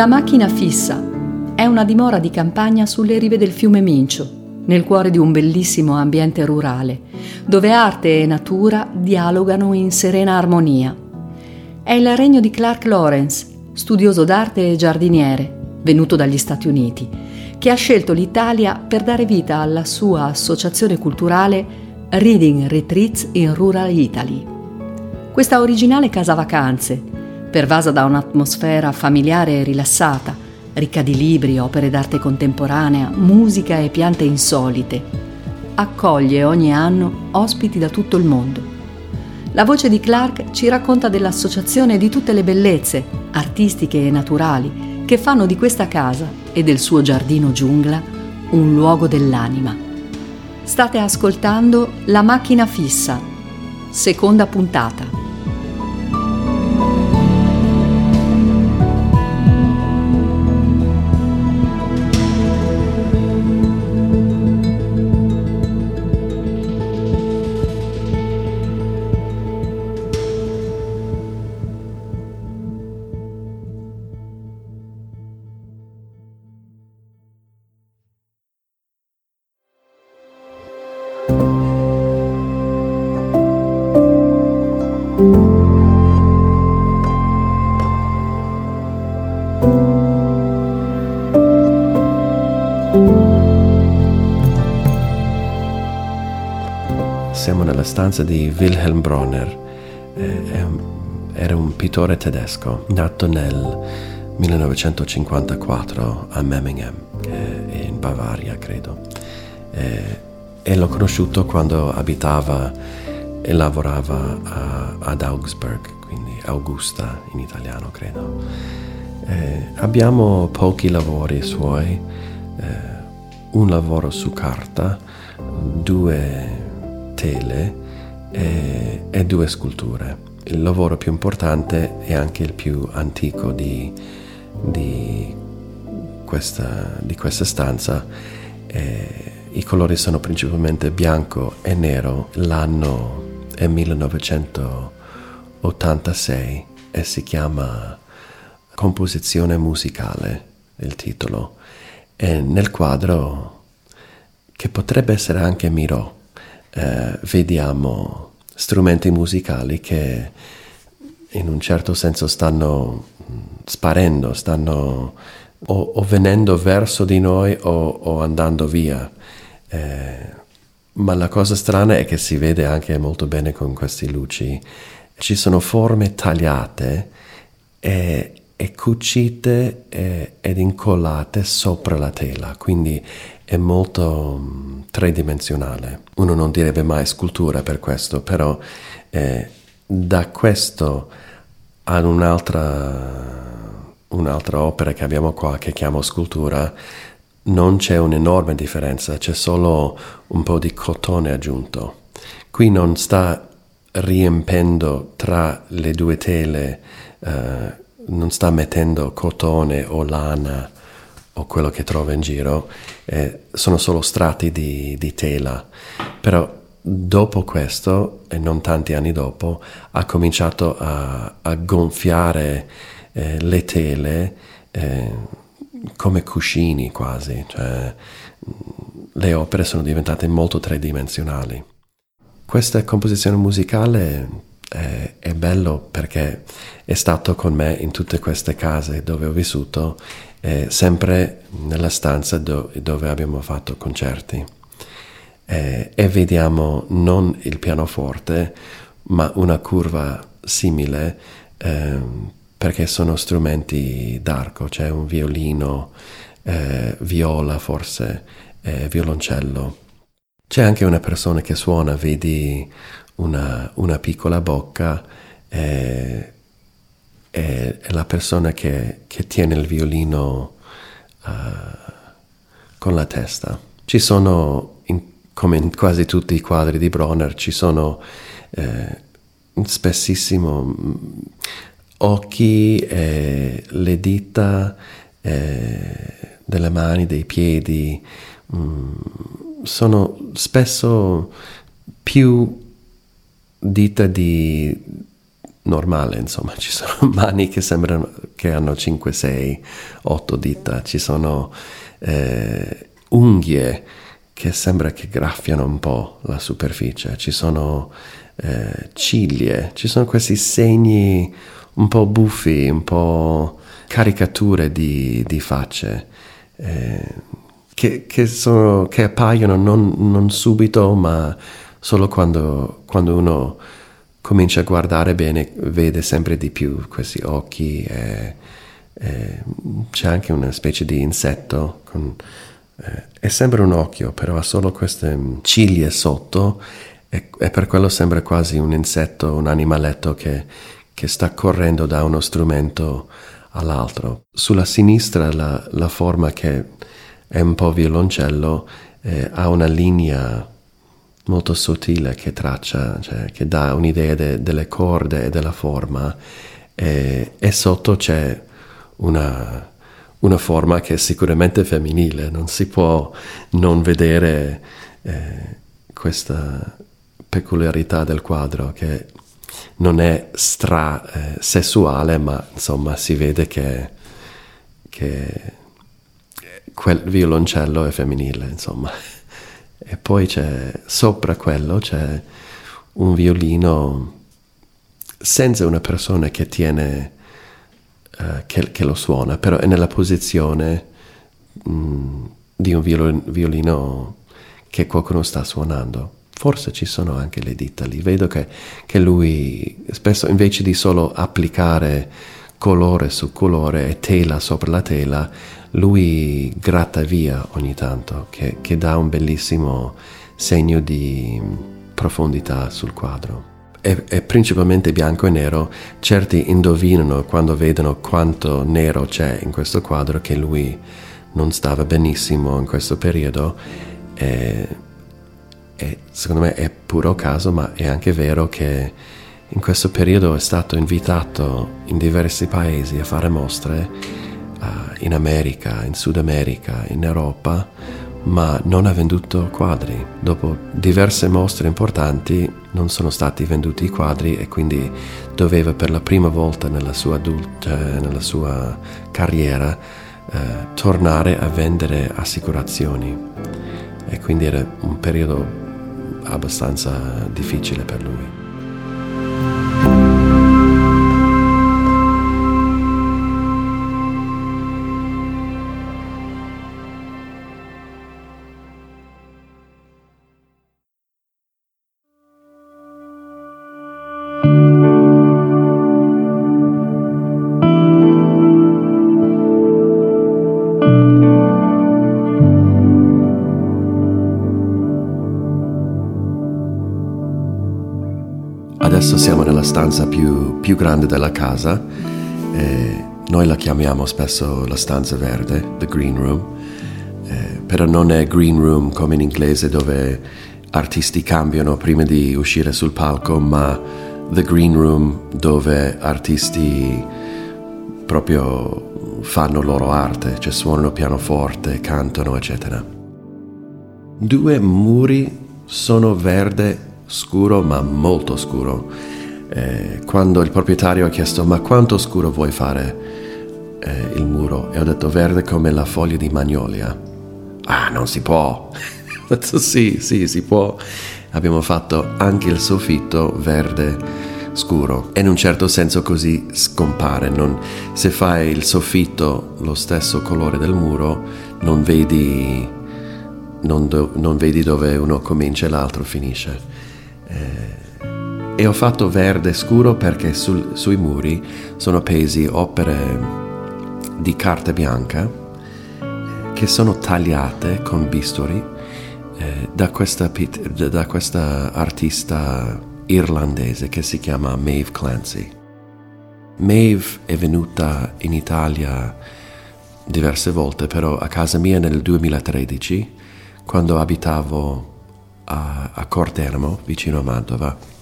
La macchina fissa è una dimora di campagna sulle rive del fiume Mincio, nel cuore di un bellissimo ambiente rurale, dove arte e natura dialogano in serena armonia. È il regno di Clark Lawrence, studioso d'arte e giardiniere, venuto dagli Stati Uniti, che ha scelto l'Italia per dare vita alla sua associazione culturale Reading Retreats in Rural Italy. Questa originale casa vacanze, pervasa da un'atmosfera familiare e rilassata, ricca di libri, opere d'arte contemporanea, musica e piante insolite, accoglie ogni anno ospiti da tutto il mondo. La voce di Clark ci racconta dell'associazione di tutte le bellezze, artistiche e naturali, che fanno di questa casa e del suo giardino giungla un luogo dell'anima. State ascoltando La macchina fissa, seconda puntata. Nella stanza di Wilhelm Bronner. Era un pittore tedesco nato nel 1954 a Memmingen, in Bavaria, credo. E l'ho conosciuto quando abitava e lavorava a, ad Augsburg, quindi Augusta in italiano, credo. abbiamo pochi lavori suoi, un lavoro su carta, due tele e, e, due sculture. Il lavoro più importante e anche il più antico di, di, questa, di questa, stanza. Eh, I colori sono principalmente bianco e nero. L'anno è 1986 e si chiama Composizione musicale, il titolo. E nel quadro, che potrebbe essere anche Miro, eh, vediamo strumenti musicali che in un certo senso stanno mm, sparendo, stanno o, o venendo verso di noi o, o andando via. Eh, ma la cosa strana è che si vede anche molto bene con queste luci. Ci sono forme tagliate e, e cucite e, ed incollate sopra la tela, quindi è molto um, tridimensionale. Uno non direbbe mai scultura per questo, però eh, da questo ad un'altra, un'altra opera che abbiamo qua che chiamo scultura non c'è un'enorme differenza, c'è solo un po' di cotone aggiunto. Qui non sta riempendo tra le due tele, eh, non sta mettendo cotone o lana o quello che trova in giro, eh, sono solo strati di, di, tela. Però dopo questo, e non tanti anni dopo, ha cominciato a, a gonfiare eh, le tele eh, come cuscini quasi, cioè le opere sono diventate molto tridimensionali. Questa composizione musicale è, è bello perché è stato con me in tutte queste case dove ho vissuto eh, sempre nella stanza do, dove abbiamo fatto concerti eh, e vediamo non il pianoforte ma una curva simile eh, perché sono strumenti d'arco, c'è un violino, eh, viola forse, violoncello. C'è anche una persona che suona, vedi una, una piccola bocca eh, è, è la persona che, che, tiene il violino uh, con la testa. Ci sono, in, come in quasi tutti i quadri di Bronner, ci sono eh, spessissimo mm, occhi, eh, le dita eh, delle mani, dei piedi, mm, sono spesso più dita di normale, insomma, ci sono mani che sembrano che hanno 5, 6, 8 dita, ci sono eh, unghie che sembra che graffiano un po' la superficie, ci sono eh, ciglia, ci sono questi segni un po' buffi, un po' caricature di, di facce. Eh, che, che, sono, che, appaiono non, non, subito, ma solo quando, quando, uno comincia a guardare bene, vede sempre di più questi occhi. E, e c'è anche una specie di insetto con, eh, è sempre un occhio, però ha solo queste ciglia sotto e, e, per quello sembra quasi un insetto, un animaletto che, che sta correndo da uno strumento all'altro. Sulla sinistra la, la forma che è un po' violoncello eh, ha una linea molto sottile che traccia, cioè, che dà un'idea de, delle corde e della forma e, e sotto c'è una, una forma che è sicuramente femminile, non si può non vedere eh, questa peculiarità del quadro che non è stra eh, sessuale, ma insomma si vede che, che quel violoncello è femminile, insomma. E poi c'è sopra quello c'è un violino senza una persona che tiene eh, che, che, lo suona, però è nella posizione mh, mm, di un violino, violino che qualcuno sta suonando. Forse ci sono anche le dita lì. Vedo che, che lui spesso invece di solo applicare colore su colore e tela sopra la tela, lui gratta via ogni tanto, che, che dà un bellissimo segno di profondità sul quadro è, è, principalmente bianco e nero, certi indovinano quando vedono quanto nero c'è in questo quadro che lui non stava benissimo in questo periodo. E, e secondo me è puro caso, ma è anche vero che in questo periodo è stato invitato in diversi paesi a fare mostre, in America, in Sud America, in Europa ma non ha venduto quadri. Dopo diverse mostre importanti non sono stati venduti i quadri e quindi doveva per la prima volta nella sua, adulta, nella sua carriera eh, tornare a vendere assicurazioni e quindi era un periodo abbastanza difficile per lui. Grande della casa, eh, noi la chiamiamo spesso la stanza verde, the green room, eh, però non è green room come in inglese dove artisti cambiano prima di uscire sul palco, ma the green room dove artisti proprio fanno loro arte, cioè suonano pianoforte, cantano, eccetera. Due muri sono verde scuro ma molto scuro. Eh, quando il proprietario ha chiesto ma quanto scuro vuoi fare eh, il muro e ho detto verde come la foglia di magnolia. Ah, non si può. ho detto sì, sì, si può. Abbiamo fatto anche il soffitto verde scuro e in un certo senso così scompare. Non, se fai il soffitto lo stesso colore del muro non vedi, non, do, non vedi dove uno comincia e l'altro finisce. Eh, e ho fatto verde scuro perché sul, sui muri sono appesi opere di carta bianca che sono tagliate con bisturi eh, da, questa, da questa artista irlandese che si chiama Maeve Clancy. Maeve è venuta in Italia diverse volte, però a casa mia nel 2013, quando abitavo a, a Cortermo, vicino a Mantova,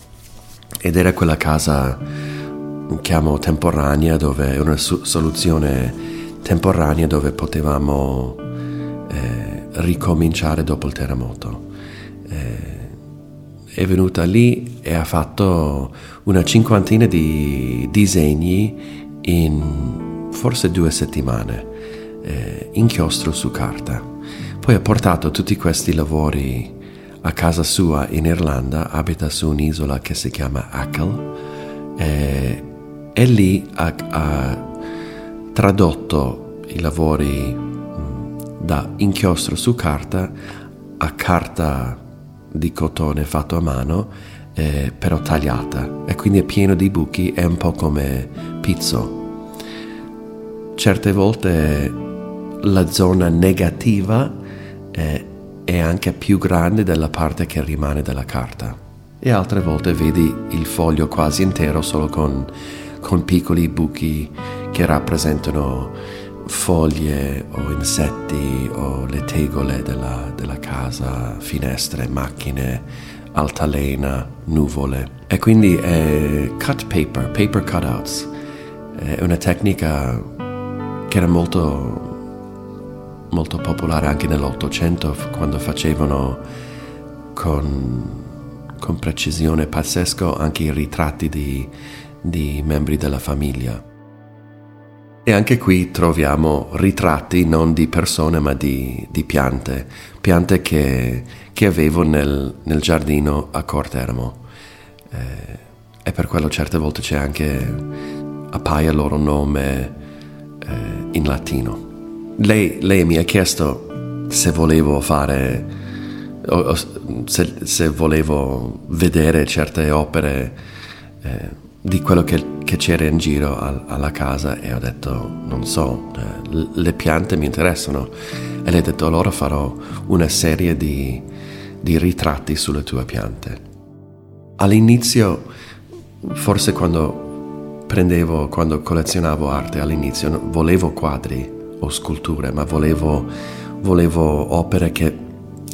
ed era quella casa, chiamo temporanea, dove una soluzione temporanea dove potevamo eh, ricominciare dopo il terremoto. Eh, è venuta lì e ha fatto una cinquantina di disegni in forse due settimane, eh, inchiostro su carta. Poi ha portato tutti questi lavori a casa sua in Irlanda, abita su un'isola che si chiama Achill eh, e lì ha, ha, tradotto i lavori da inchiostro su carta a carta di cotone fatto a mano, eh, però tagliata, e quindi è pieno di buchi, è un po' come pizzo. Certe volte la zona negativa eh, è anche più grande della parte che rimane della carta e altre volte vedi il foglio quasi intero solo con, con piccoli buchi che rappresentano foglie o insetti o le tegole della, della casa, finestre, macchine, altalena, nuvole. E quindi è cut paper, paper cutouts. È una tecnica che era molto, molto popolare anche nell'Ottocento quando facevano con, con precisione pazzesco anche i ritratti di, di membri della famiglia. E anche qui troviamo ritratti non di persone ma di, di piante, piante che, che avevo nel, nel, giardino a Cortermo. Eh, e per quello certe volte c'è anche, appaia il loro nome eh, in latino. Lei, lei, mi ha chiesto se volevo fare, o, o se, se, volevo vedere certe opere. Eh, di quello che, che c'era in giro al, alla casa e ho detto non so, eh, le piante mi interessano e le ho detto allora farò una serie di, di ritratti sulle tue piante. All'inizio, forse quando prendevo, quando collezionavo arte all'inizio, volevo quadri o sculture, ma volevo, volevo opere che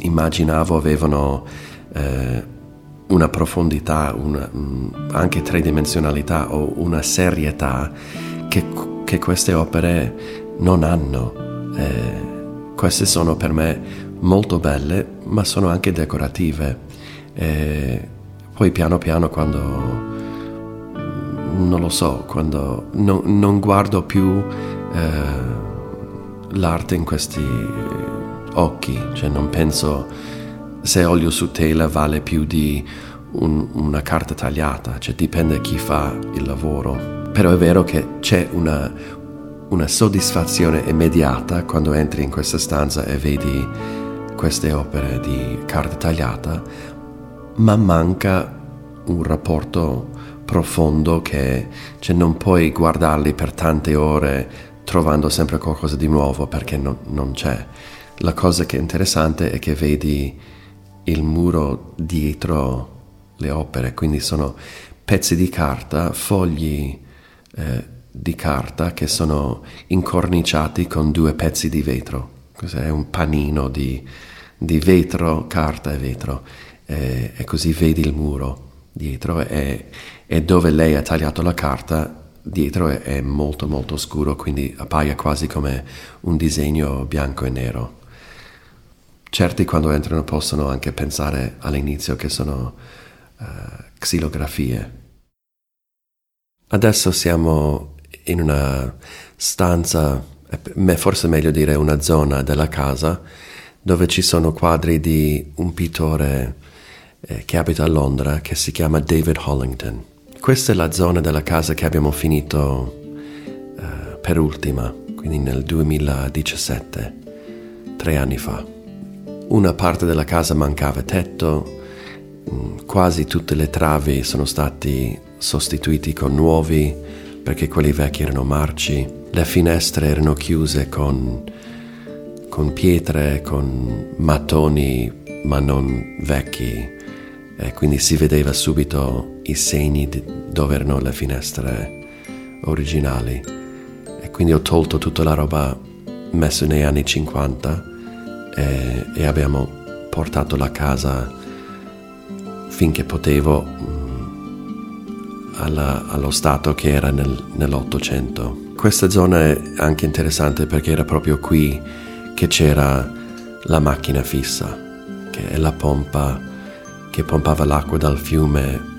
immaginavo avevano eh, una profondità, una, mm, anche tridimensionalità o una serietà che, che queste opere non hanno. Eh, queste sono per me molto belle, ma sono anche decorative. Eh, poi piano piano quando, non lo so, quando no, non guardo più eh, l'arte in questi occhi, cioè non penso se olio su tela vale più di un, una carta tagliata, cioè dipende chi fa il lavoro. Però è vero che c'è una, una soddisfazione immediata quando entri in questa stanza e vedi queste opere di carta tagliata, ma manca un rapporto profondo che cioè, non puoi guardarli per tante ore trovando sempre qualcosa di nuovo perché non, non c'è. La cosa che è interessante è che vedi il muro dietro le opere, quindi sono pezzi di carta, fogli eh, di carta che sono incorniciati con due pezzi di vetro. Questo è un panino di, di vetro, carta e vetro. Eh, e così vedi il muro dietro e, e, dove lei ha tagliato la carta dietro è, è molto molto scuro, quindi appaia quasi come un disegno bianco e nero. Certi quando entrano possono anche pensare all'inizio che sono uh, xilografie. Adesso siamo in una stanza, forse meglio dire una zona della casa, dove ci sono quadri di un pittore eh, che abita a Londra che si chiama David Hollington. Questa è la zona della casa che abbiamo finito uh, per ultima, quindi nel 2017, tre anni fa. Una parte della casa mancava tetto, mm, quasi tutte le travi sono stati sostituiti con nuovi perché quelli vecchi erano marci, le finestre erano chiuse con, con pietre, con mattoni ma non vecchi e quindi si vedeva subito i segni dove erano le finestre originali e quindi ho tolto tutta la roba messa nei anni 50 e, e abbiamo portato la casa finché potevo mm, alla, allo stato che era nel, nell'Ottocento. Questa zona è anche interessante perché era proprio qui che c'era la macchina fissa, che è la pompa che pompava l'acqua dal fiume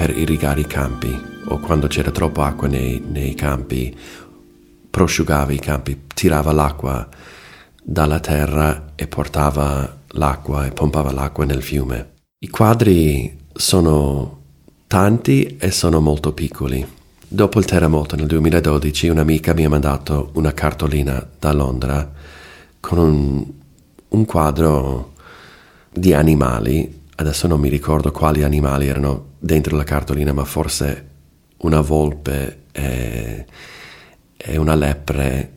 per irrigare i campi o quando c'era troppa acqua nei, nei campi prosciugava i campi, tirava l'acqua dalla terra e portava l'acqua e pompava l'acqua nel fiume. I quadri sono tanti e sono molto piccoli. Dopo il terremoto nel 2012 un'amica mi ha mandato una cartolina da Londra con un, un quadro di animali, adesso non mi ricordo quali animali erano dentro la cartolina, ma forse una volpe e, e una lepre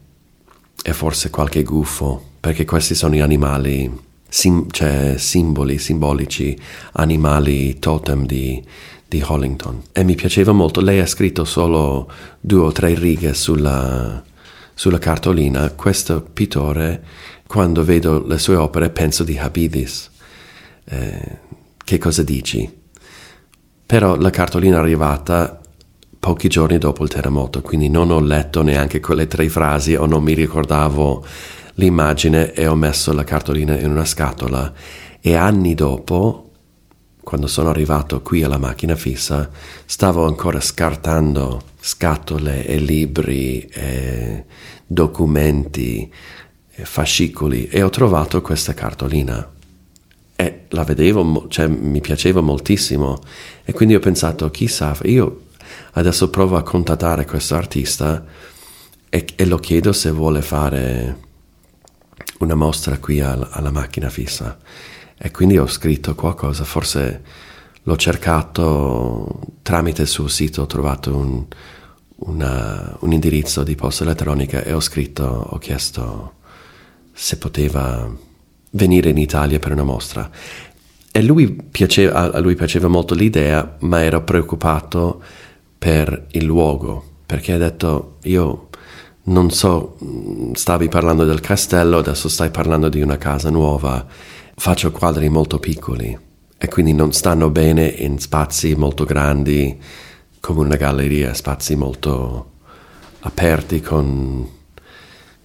e forse qualche gufo, perché questi sono gli animali, sim, cioè simboli, simbolici, animali totem di, di Hollington. E mi piaceva molto, lei ha scritto solo due o tre righe sulla, sulla cartolina, questo pittore, quando vedo le sue opere, penso di Habidis. Eh, che cosa dici? Però la cartolina è arrivata pochi giorni dopo il terremoto, quindi non ho letto neanche quelle tre frasi o non mi ricordavo l'immagine e ho messo la cartolina in una scatola e anni dopo, quando sono arrivato qui alla macchina fissa, stavo ancora scartando scatole e libri e documenti e fascicoli e ho trovato questa cartolina e la vedevo, cioè mi piaceva moltissimo e quindi ho pensato chissà, io Adesso provo a contattare questo artista e, e lo chiedo se vuole fare una mostra qui al, alla macchina fissa. E quindi ho scritto qualcosa, forse l'ho cercato tramite il suo sito, ho trovato un, una, un indirizzo di posta elettronica e ho scritto, ho chiesto se poteva venire in Italia per una mostra. E lui piaceva, a lui piaceva molto l'idea, ma ero preoccupato per il luogo, perché ha detto io non so, stavi parlando del castello, adesso stai parlando di una casa nuova, faccio quadri molto piccoli e quindi non stanno bene in spazi molto grandi come una galleria, spazi molto aperti con,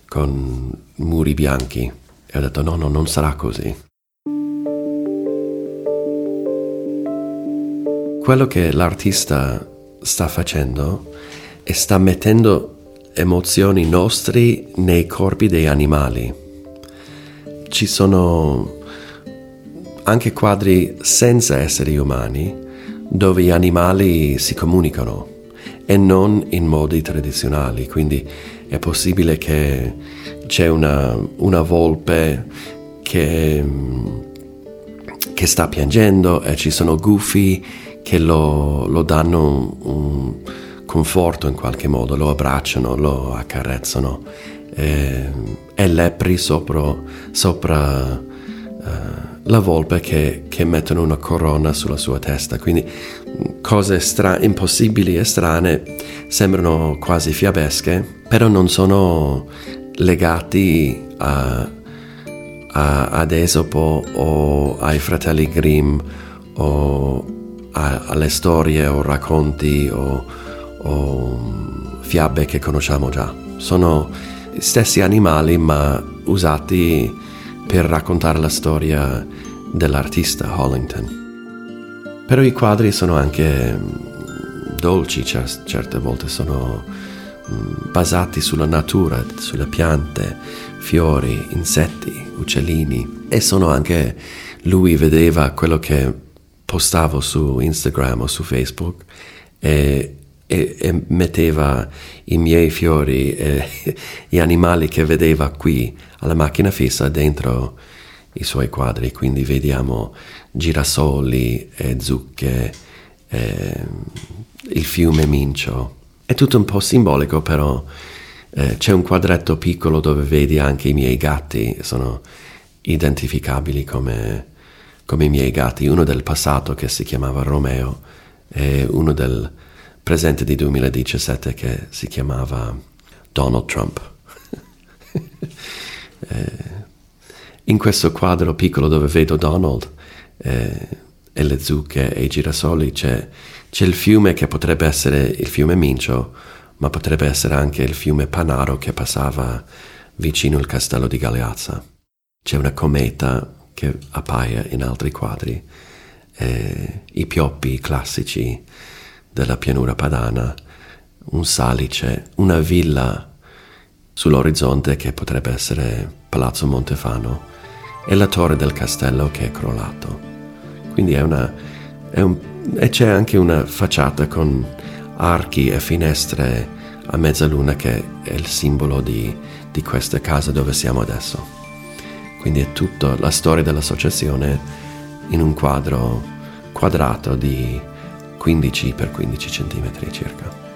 con muri bianchi. E ho detto no, no, non sarà così. Quello che l'artista sta facendo e sta mettendo emozioni nostre nei corpi dei animali. Ci sono anche quadri senza esseri umani dove gli animali si comunicano e non in modi tradizionali, quindi è possibile che c'è una, una volpe che, che sta piangendo e ci sono gufi che lo, lo danno un, conforto in qualche modo, lo abbracciano, lo accarezzano e, e lepri sopra, sopra uh, la volpe che, che, mettono una corona sulla sua testa. Quindi cose stra- impossibili e strane sembrano quasi fiabesche, però non sono legati a, a, ad Esopo o ai fratelli Grimm o a, alle storie o racconti o, o fiabe che conosciamo già. Sono stessi animali ma usati per raccontare la storia dell'artista Hollington. Però i quadri sono anche mm, dolci, certe volte sono basati sulla natura, sulle piante, fiori, insetti, uccellini e sono anche lui vedeva quello che postavo su Instagram o su Facebook e, e, e metteva i miei fiori e gli animali che vedeva qui alla macchina fissa dentro i suoi quadri, quindi vediamo girasoli e zucche, e il fiume Mincio. È tutto un po' simbolico, però eh, c'è un quadretto piccolo dove vedi anche i miei gatti, sono identificabili come come i miei gatti, uno del passato che si chiamava Romeo e uno del presente di 2017 che si chiamava Donald Trump. eh, in questo quadro piccolo dove vedo Donald eh, e le zucche e i girasoli c'è, c'è il fiume che potrebbe essere il fiume Mincio, ma potrebbe essere anche il fiume Panaro che passava vicino al castello di Galeazza. C'è una cometa che appaia in altri quadri. eh, i pioppi classici della pianura padana, un salice, una villa sull'orizzonte che potrebbe essere Palazzo Montefano e la torre del castello che è crollato. Quindi è una, è un, e c'è anche una facciata con archi e finestre a mezzaluna che è il simbolo di, di questa casa dove siamo adesso. Quindi è tutta la storia dell'associazione in un quadro quadrato di 15 x 15 cm circa.